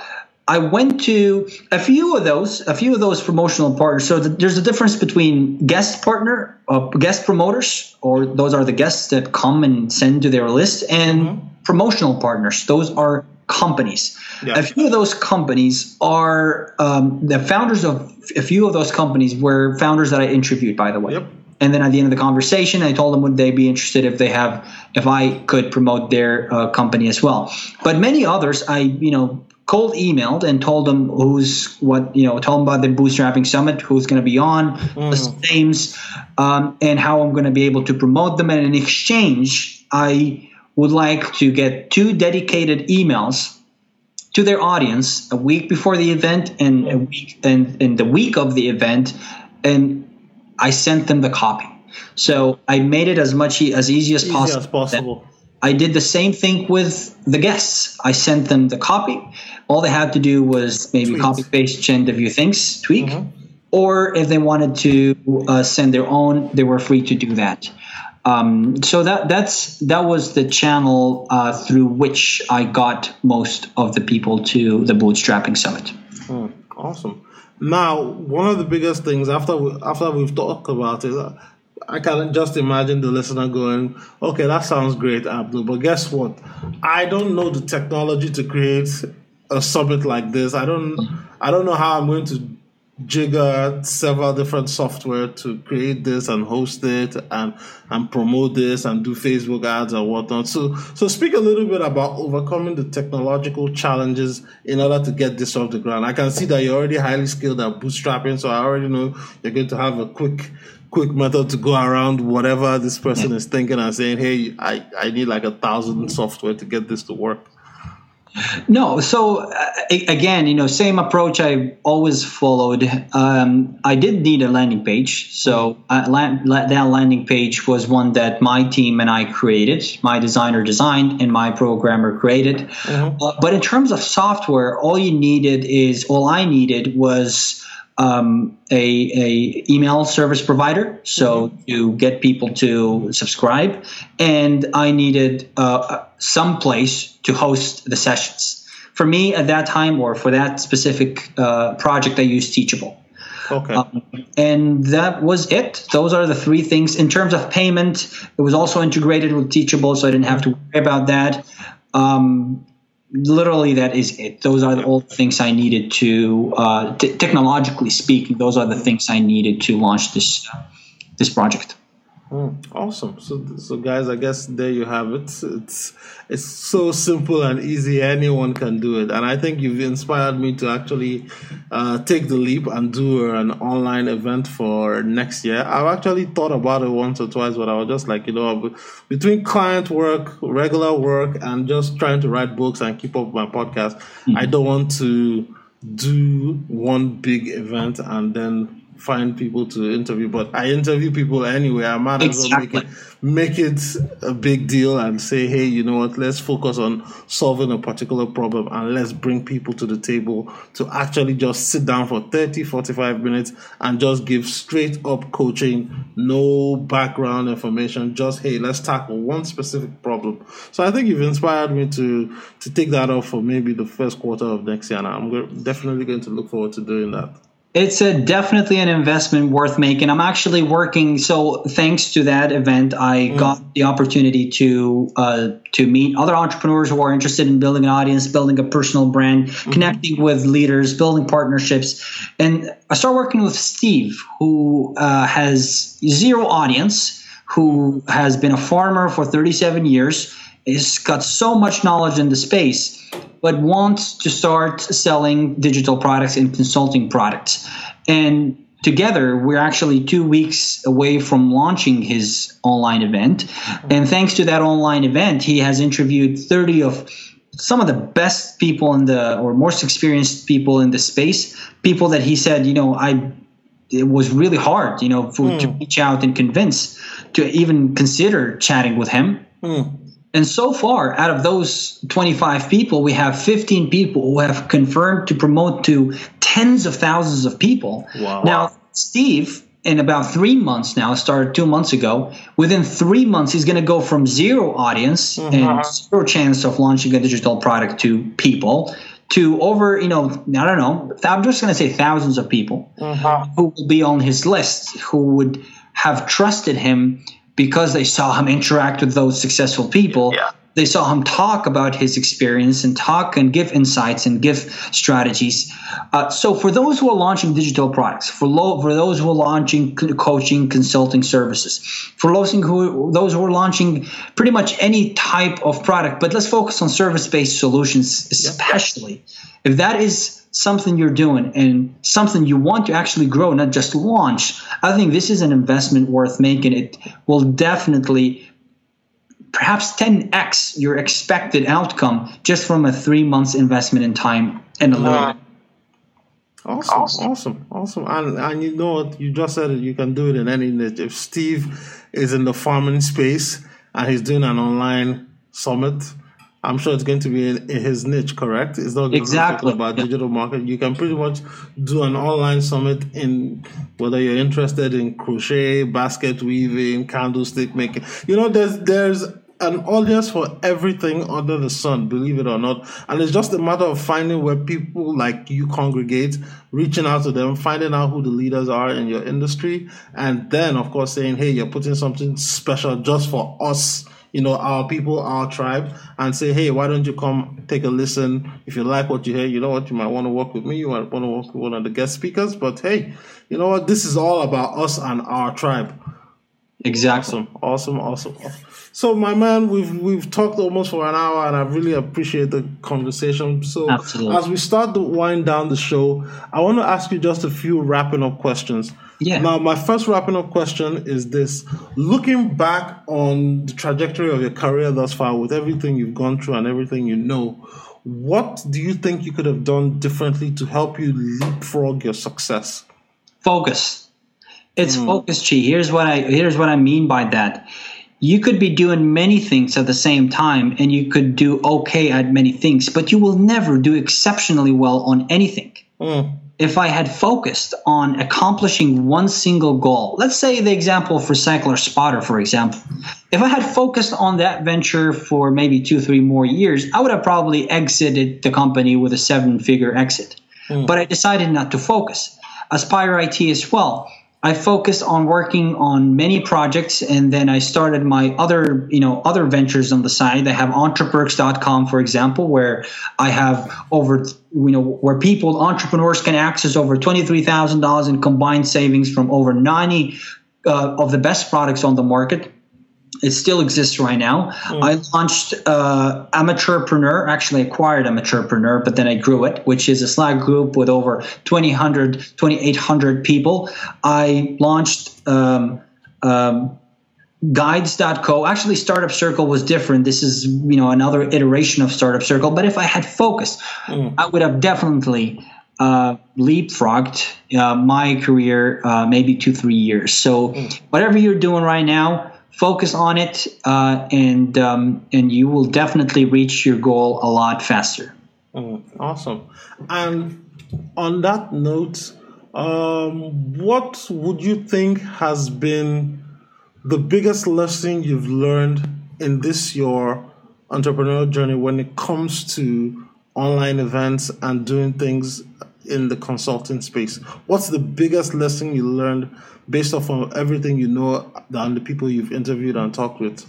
I went to a few of those, a few of those promotional partners. So the, there's a difference between guest partner, uh, guest promoters, or those are the guests that come and send to their list, and mm-hmm. promotional partners. Those are companies. Yeah. A few of those companies are um, the founders of a few of those companies were founders that I interviewed, by the way. Yep. And then at the end of the conversation, I told them would they be interested if they have if I could promote their uh, company as well. But many others, I you know cold emailed and told them who's what you know told them about the bootstrapping summit who's going to be on mm. the names um, and how i'm going to be able to promote them and in exchange i would like to get two dedicated emails to their audience a week before the event and a week and in the week of the event and i sent them the copy so i made it as much as easy as easy possible, as possible. I did the same thing with the guests. I sent them the copy. All they had to do was maybe Tweets. copy paste, change a few things, tweak, mm-hmm. or if they wanted to uh, send their own, they were free to do that. Um, so that that's that was the channel uh, through which I got most of the people to the bootstrapping summit. Hmm, awesome. Now, one of the biggest things after we, after we've talked about it, I can just imagine the listener going, "Okay, that sounds great, Abdo, but guess what? I don't know the technology to create a summit like this. I don't, I don't know how I'm going to jigger several different software to create this and host it and and promote this and do Facebook ads and whatnot. So so speak a little bit about overcoming the technological challenges in order to get this off the ground. I can see that you're already highly skilled at bootstrapping, so I already know you're going to have a quick quick method to go around whatever this person is thinking and saying, hey, I, I need like a thousand software to get this to work. No, so uh, again, you know, same approach I always followed. Um, I did need a landing page, so uh, that landing page was one that my team and I created. My designer designed, and my programmer created. Mm-hmm. Uh, but in terms of software, all you needed is all I needed was um, a, a email service provider, so mm-hmm. to get people to subscribe, and I needed uh, some place to host the sessions. For me, at that time, or for that specific uh, project, I used Teachable. Okay. Um, and that was it. Those are the three things. In terms of payment, it was also integrated with Teachable, so I didn't have to worry about that. Um, literally that is it. Those are all the things i needed to uh, t- technologically speaking those are the things i needed to launch this uh, this project Mm, awesome. So, so guys, I guess there you have it. It's it's so simple and easy. Anyone can do it, and I think you've inspired me to actually uh, take the leap and do an online event for next year. I've actually thought about it once or twice, but I was just like, you know, between client work, regular work, and just trying to write books and keep up my podcast, mm-hmm. I don't want to do one big event and then find people to interview, but I interview people anyway. I might as well make it make it a big deal and say, hey, you know what, let's focus on solving a particular problem and let's bring people to the table to actually just sit down for 30, 45 minutes and just give straight up coaching, no background information, just hey, let's tackle one specific problem. So I think you've inspired me to to take that off for maybe the first quarter of next year. And I'm definitely going to look forward to doing that. It's a definitely an investment worth making. I'm actually working. So thanks to that event, I mm. got the opportunity to uh, to meet other entrepreneurs who are interested in building an audience, building a personal brand, mm-hmm. connecting with leaders, building partnerships, and I started working with Steve, who uh, has zero audience, who has been a farmer for 37 years, He's got so much knowledge in the space but wants to start selling digital products and consulting products. And together, we're actually two weeks away from launching his online event. And thanks to that online event, he has interviewed 30 of some of the best people in the or most experienced people in the space people that he said you know i it was really hard you know for, mm. to reach out and convince to even consider chatting with him mm. And so far out of those 25 people we have 15 people who have confirmed to promote to tens of thousands of people wow. now steve in about three months now, started two months ago. Within three months, he's going to go from zero audience mm-hmm. and zero chance of launching a digital product to people to over, you know, I don't know, I'm just going to say thousands of people mm-hmm. who will be on his list who would have trusted him because they saw him interact with those successful people. Yeah they saw him talk about his experience and talk and give insights and give strategies. Uh, so for those who are launching digital products, for, lo- for those who are launching coaching, consulting services, for those who, those who are launching pretty much any type of product, but let's focus on service-based solutions, especially if that is something you're doing and something you want to actually grow, not just launch. I think this is an investment worth making. It will definitely perhaps 10x your expected outcome just from a three months investment in time and a little uh, Awesome, awesome, awesome, awesome. And and you know what? You just said it. You can do it in any niche. If Steve is in the farming space and he's doing an online summit, I'm sure it's going to be in, in his niche. Correct? It's not exactly about yeah. digital marketing. You can pretty much do an online summit in whether you're interested in crochet, basket weaving, candlestick making. You know, there's there's an audience for everything under the sun, believe it or not. And it's just a matter of finding where people like you congregate, reaching out to them, finding out who the leaders are in your industry, and then, of course, saying, hey, you're putting something special just for us. You know, our people, our tribe, and say, hey, why don't you come take a listen? If you like what you hear, you know what, you might want to work with me, you might want to work with one of the guest speakers, but hey, you know what, this is all about us and our tribe. Exactly. Awesome, awesome, awesome. So, my man, we've we've talked almost for an hour, and I really appreciate the conversation. So, Absolutely. as we start to wind down the show, I want to ask you just a few wrapping up questions. Yeah. Now, my first wrapping up question is this: Looking back on the trajectory of your career thus far, with everything you've gone through and everything you know, what do you think you could have done differently to help you leapfrog your success? Focus. It's mm. focus, Chi. Here's what I here's what I mean by that you could be doing many things at the same time and you could do okay at many things, but you will never do exceptionally well on anything. Mm. If I had focused on accomplishing one single goal, let's say the example for Cycler Spotter, for example, if I had focused on that venture for maybe two, three more years, I would have probably exited the company with a seven figure exit. Mm. But I decided not to focus. Aspire IT as well I focused on working on many projects and then I started my other, you know, other ventures on the side. I have entreperks.com, for example, where I have over, you know, where people, entrepreneurs can access over $23,000 in combined savings from over 90 uh, of the best products on the market it still exists right now. Mm. I launched uh, Amateurpreneur, actually acquired Amateurpreneur, but then I grew it, which is a Slack group with over 2,800 2,800 people. I launched um, um, guides.co actually startup circle was different this is you know another iteration of startup circle but if i had focused mm. i would have definitely uh, leapfrogged uh, my career uh, maybe two three years so mm. whatever you're doing right now focus on it, uh, and um, and you will definitely reach your goal a lot faster. Mm, awesome. And on that note, um, what would you think has been the biggest lesson you've learned in this your entrepreneurial journey when it comes to online events and doing things in the consulting space? What's the biggest lesson you learned based off of everything you know and the people you've interviewed and talked with?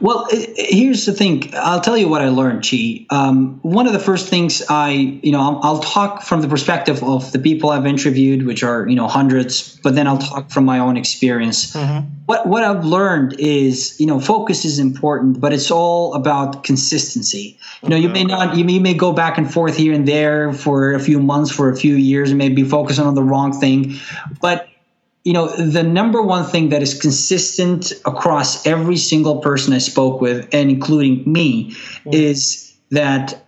Well, here's the thing. I'll tell you what I learned, Chi. Um, one of the first things I, you know, I'll, I'll, talk from the perspective of the people I've interviewed, which are, you know, hundreds, but then I'll talk from my own experience. Mm-hmm. What what I've learned is, you know, focus is important, but it's all about consistency. You know, you may not, you may, you may go back and forth here and there for a few months, for a few years, and maybe focusing on the wrong thing, but you know, the number one thing that is consistent across every single person I spoke with, and including me, mm. is that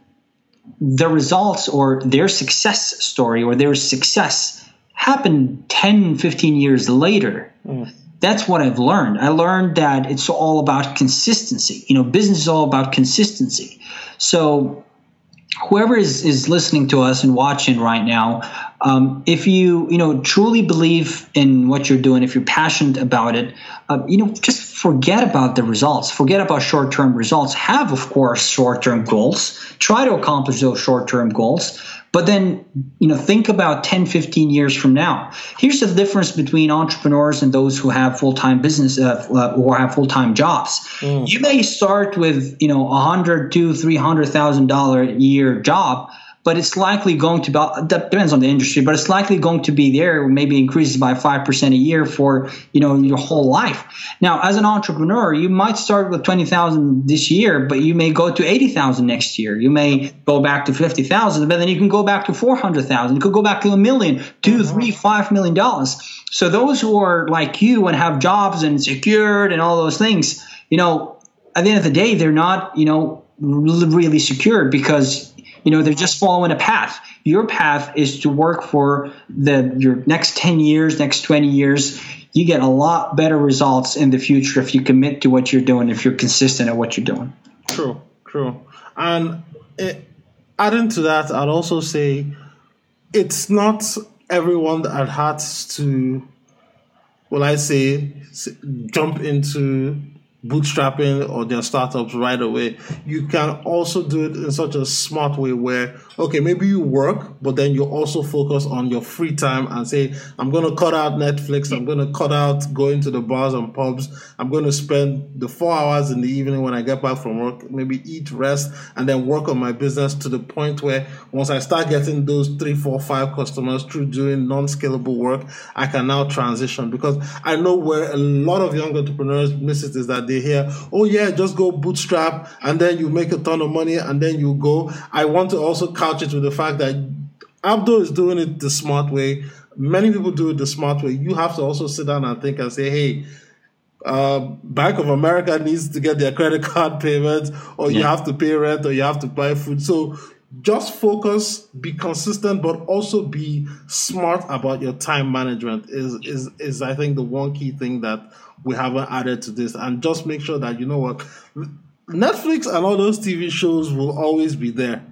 the results or their success story or their success happened 10, 15 years later. Mm. That's what I've learned. I learned that it's all about consistency. You know, business is all about consistency. So whoever is, is listening to us and watching right now, um, if you you know truly believe in what you're doing, if you're passionate about it, uh, you know just forget about the results. Forget about short term results. Have of course short term goals. Try to accomplish those short term goals. But then, you know, think about 10, 15 years from now. Here's the difference between entrepreneurs and those who have full-time business uh, uh or have full-time jobs. Mm. You may start with, you know, a hundred, two, three hundred thousand dollar a year job but it's likely going to be depends on the industry but it's likely going to be there maybe increases by 5% a year for you know your whole life. Now as an entrepreneur you might start with 20000 this year but you may go to 80000 next year. You may go back to 50000 but then you can go back to 400000 you could go back to a million two mm-hmm. three five million dollars. So those who are like you and have jobs and secured and all those things you know at the end of the day they're not you know really secured because you know, they're just following a path. Your path is to work for the your next 10 years, next 20 years. You get a lot better results in the future if you commit to what you're doing, if you're consistent at what you're doing. True, true. And it, adding to that, I'd also say it's not everyone that has to, well, I say, jump into bootstrapping or their startups right away. You can also do it in such a smart way where, okay, maybe you work, but then you also focus on your free time and say, I'm going to cut out Netflix. I'm going to cut out going to the bars and pubs. I'm going to spend the four hours in the evening when I get back from work, maybe eat, rest, and then work on my business to the point where once I start getting those three, four, five customers through doing non-scalable work, I can now transition because I know where a lot of young entrepreneurs miss it is that they hear, oh yeah, just go bootstrap and then you make a ton of money and then you go. I want to also couch it with the fact that Abdo is doing it the smart way. Many people do it the smart way. You have to also sit down and think and say, hey, uh, Bank of America needs to get their credit card payments, or yeah. you have to pay rent, or you have to buy food. So just focus, be consistent, but also be smart about your time management. Is is is I think the one key thing that we haven't added to this. And just make sure that you know what Netflix and all those TV shows will always be there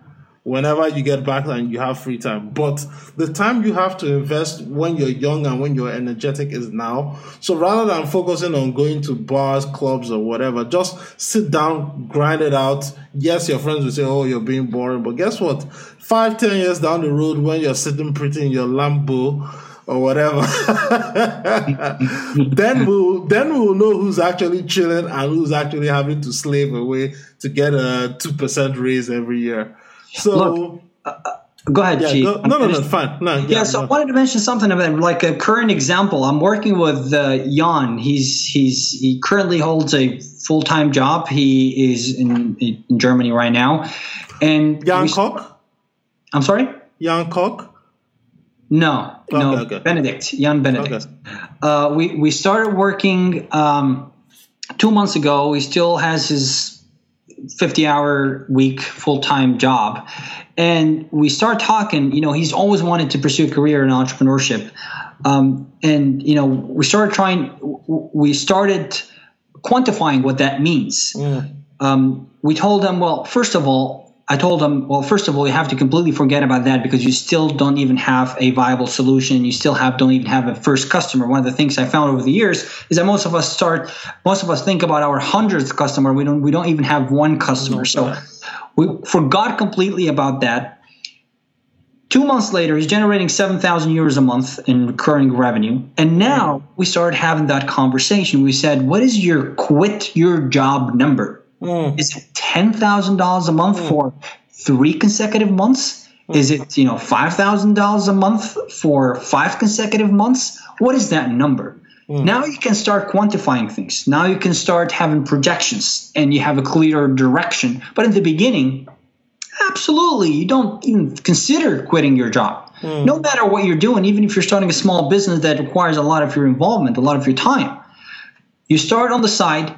whenever you get back and you have free time. But the time you have to invest when you're young and when you're energetic is now. So rather than focusing on going to bars, clubs, or whatever, just sit down, grind it out. Yes, your friends will say, Oh, you're being boring. But guess what? Five, ten years down the road, when you're sitting pretty in your Lambo, or whatever. then we'll then we'll know who's actually chilling and who's actually having to slave away to get a two percent raise every year. So. Look, uh, uh Go ahead, yeah, go, no, no, no, fine. No, yeah, yeah, so no. I wanted to mention something about like a current example. I'm working with uh, Jan. He's he's he currently holds a full time job. He is in, in Germany right now, and Jan Koch. I'm sorry, Jan Koch. No, okay, no, okay. Benedict, Jan Benedict. Okay. Uh, we we started working um, two months ago. He still has his fifty-hour week full-time job, and we start talking. You know, he's always wanted to pursue a career in entrepreneurship, um, and you know, we started trying. We started quantifying what that means. Mm. Um, we told him, well, first of all, I told them, well, first of all, you have to completely forget about that because you still don't even have a viable solution. You still have don't even have a first customer. One of the things I found over the years is that most of us start, most of us think about our hundredth customer. We don't, we don't even have one customer. So we forgot completely about that Two months later, he's generating 7,000 euros a month in recurring revenue. And now we started having that conversation. We said, What is your quit your job number? Mm. Is it $10,000 a month mm. for three consecutive months? Mm. Is it, you know, $5,000 a month for five consecutive months? What is that number? Mm. Now you can start quantifying things. Now you can start having projections and you have a clearer direction. But in the beginning, absolutely, you don't even consider quitting your job. Mm. No matter what you're doing, even if you're starting a small business that requires a lot of your involvement, a lot of your time, you start on the side,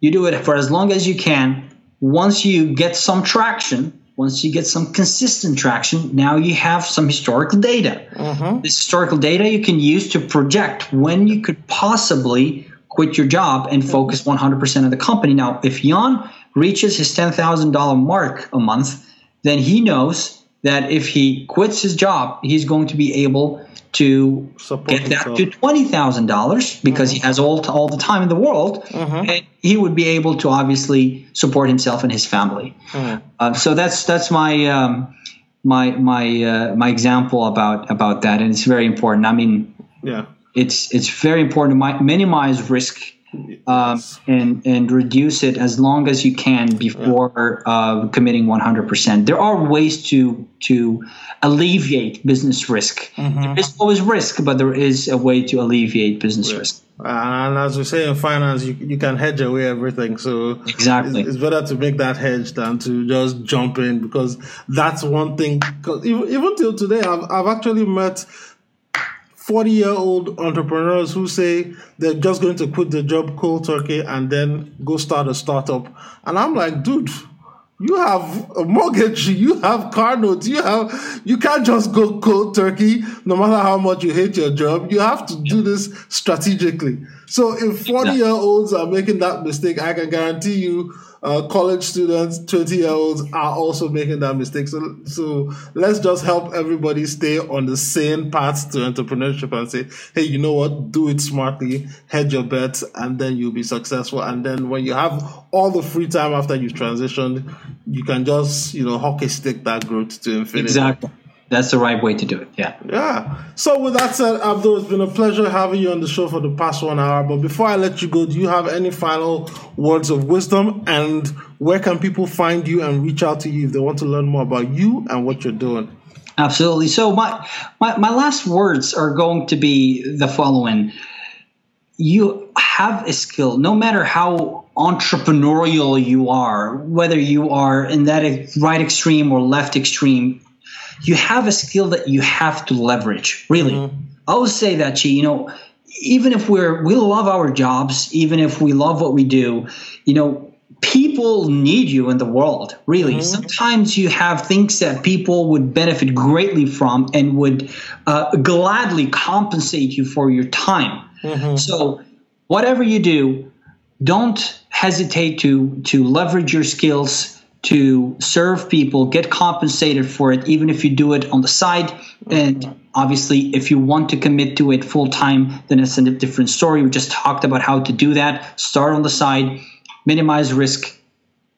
you do it for as long as you can. Once you get some traction, once you get some consistent traction, now you have some historical data. Mm-hmm. This historical data you can use to project when you could possibly quit your job and mm-hmm. focus 100% of the company. Now, if Jan reaches his $10,000 mark a month, then he knows that if he quits his job, he's going to be able to Support get that himself. to twenty thousand dollars because mm-hmm. he has all all the time in the world, mm-hmm. and he would be able to obviously support himself and his family. Mm-hmm. Uh, so that's that's my um, my my uh, my example about about that, and it's very important. I mean, yeah, it's it's very important to minimize risk um, and and reduce it as long as you can before uh, committing 100%. There are ways to to alleviate business risk. Mm-hmm. There is always risk, but there is a way to alleviate business yeah. risk. And as we say in finance, you, you can hedge away everything. So exactly, it's, it's, better to make that hedge than to just jump in because that's one thing. Because even, even till today, I've I've actually met 40 year old entrepreneurs who say they're just going to quit the job cold turkey and then go start a startup. And I'm like, dude, you have a mortgage, you have car notes, you have, you can't just go cold turkey no matter how much you hate your job. You have to do this strategically. So if 40 year olds are making that mistake, I can guarantee you uh, college students, 20 year olds are also making that mistake. So, so let's just help everybody stay on the same path to entrepreneurship and say, hey, you know what? Do it smartly, hedge your bets, and then you'll be successful. And then when you have all the free time after you've transitioned, you can just, you know, hockey stick that growth to infinity. Exactly that's the right way to do it. Yeah. Yeah. So with that said, Abdo, it's been a pleasure having you on the show for the past one hour. But before I let you go, do you have any final words of wisdom? And where can people find you and reach out to you if they want to learn more about you and what you're doing? Absolutely. So my my, my last words are going to be the following. You have a skill, no matter how entrepreneurial you are, whether you are in that right extreme or left extreme, you have a skill that you have to leverage. Really, mm-hmm. I always say that, Chi. You know, even if we're we love our jobs, even if we love what we do, you know, people need you in the world. Really, mm-hmm. sometimes you have things that people would benefit greatly from and would uh, gladly compensate you for your time. Mm-hmm. So, whatever you do, don't hesitate to to leverage your skills to serve people, get compensated for it, even if you do it on the side. And obviously, if you want to commit to it full time, then it's a different story. We just talked about how to do that. Start on the side, minimize risk,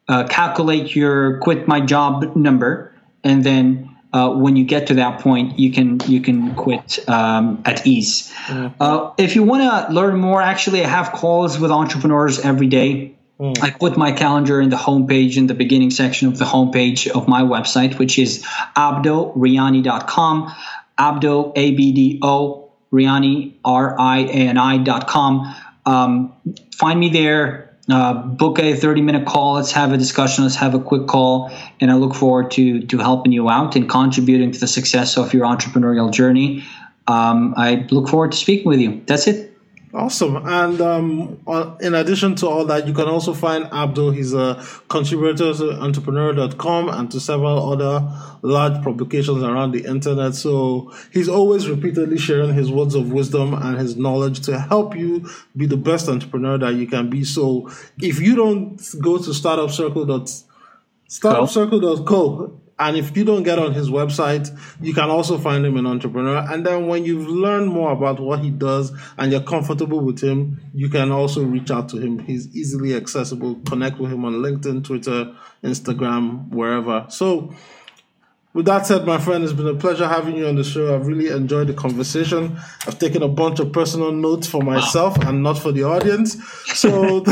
uh, calculate your quit my job number, and then uh, when you get to that point, you can you can quit um, at ease. Uh, if you want to learn more, actually, I have calls with entrepreneurs every day. Mm. I put my calendar in the homepage in the beginning section of the homepage of my website, which is abdoriani.com. Abdo, A B D O, Riani, R I A N I.com. Um, find me there. Uh, book a 30 minute call. Let's have a discussion. Let's have a quick call. And I look forward to, to helping you out and contributing to the success of your entrepreneurial journey. Um, I look forward to speaking with you. That's it. Awesome. And um, uh, in addition to all that, you can also find Abdo. He's a contributor to entrepreneur.com and to several other large publications around the internet. So he's always repeatedly sharing his words of wisdom and his knowledge to help you be the best entrepreneur that you can be. So if you don't go to startupcircle.co, startupcircle.co and if you don't get on his website, you can also find him an entrepreneur. And then when you've learned more about what he does and you're comfortable with him, you can also reach out to him. He's easily accessible. Connect with him on LinkedIn, Twitter, Instagram, wherever. So With that said, my friend, it's been a pleasure having you on the show. I've really enjoyed the conversation. I've taken a bunch of personal notes for myself wow. and not for the audience. So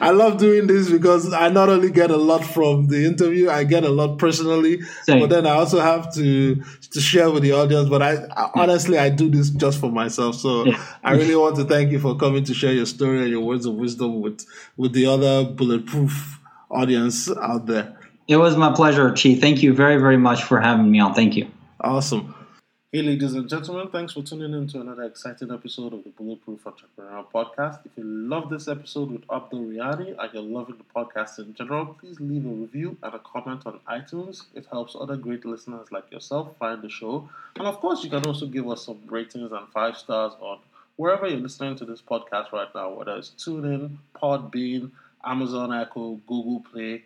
I love doing this because I not only get a lot from the interview, I get a lot personally, Same. but then I also have to to share with the audience. But I, I honestly, I do this just for myself. So yeah. I really want to thank you for coming to share your story and your words of wisdom with with the other bulletproof audience out there. It was my pleasure, Chi. Thank you very, very much for having me on. Thank you. Awesome. Hey, ladies and gentlemen, thanks for tuning in to another exciting episode of the Bulletproof Entrepreneur Podcast. If you love this episode with Abdo Riani and you're loving the podcast in general, please leave a review and a comment on iTunes. It helps other great listeners like yourself find the show. And of course, you can also give us some ratings and five stars on wherever you're listening to this podcast right now, whether it's TuneIn, Podbean, Amazon Echo, Google Play.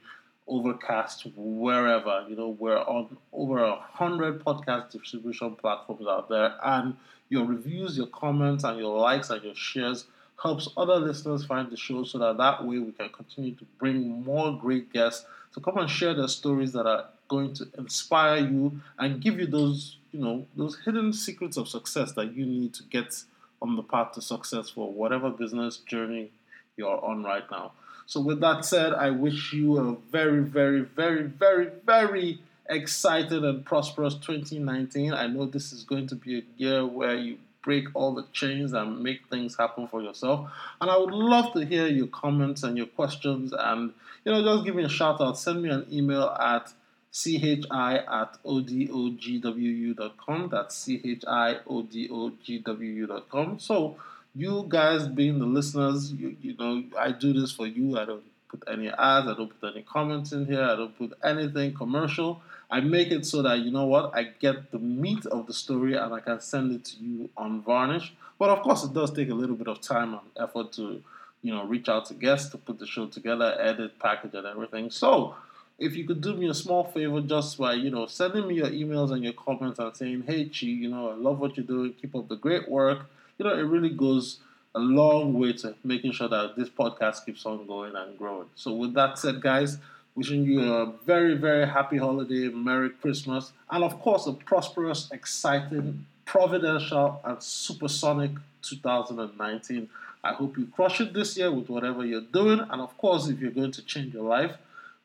Overcast, wherever. You know, we're on over a hundred podcast distribution platforms out there, and your reviews, your comments, and your likes and your shares helps other listeners find the show so that that way we can continue to bring more great guests to come and share their stories that are going to inspire you and give you those, you know, those hidden secrets of success that you need to get on the path to success for whatever business journey you're on right now. So, with that said, I wish you a very, very, very, very, very excited and prosperous 2019. I know this is going to be a year where you break all the chains and make things happen for yourself. And I would love to hear your comments and your questions. And, you know, just give me a shout out. Send me an email at chi at odogwu.com. That's chi odogwu.com. So, you guys being the listeners, you, you know, I do this for you. I don't put any ads, I don't put any comments in here, I don't put anything commercial. I make it so that you know what, I get the meat of the story and I can send it to you unvarnished. But of course, it does take a little bit of time and effort to, you know, reach out to guests to put the show together, edit, package, and everything. So, if you could do me a small favor just by, you know, sending me your emails and your comments and saying, hey, Chi, you know, I love what you're doing, keep up the great work you know, it really goes a long way to making sure that this podcast keeps on going and growing. So, with that said, guys, wishing you a very, very happy holiday, Merry Christmas, and of course, a prosperous, exciting, providential, and supersonic 2019. I hope you crush it this year with whatever you're doing. And of course, if you're going to change your life,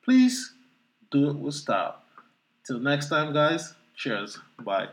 please do it with style. Till next time, guys, cheers. Bye.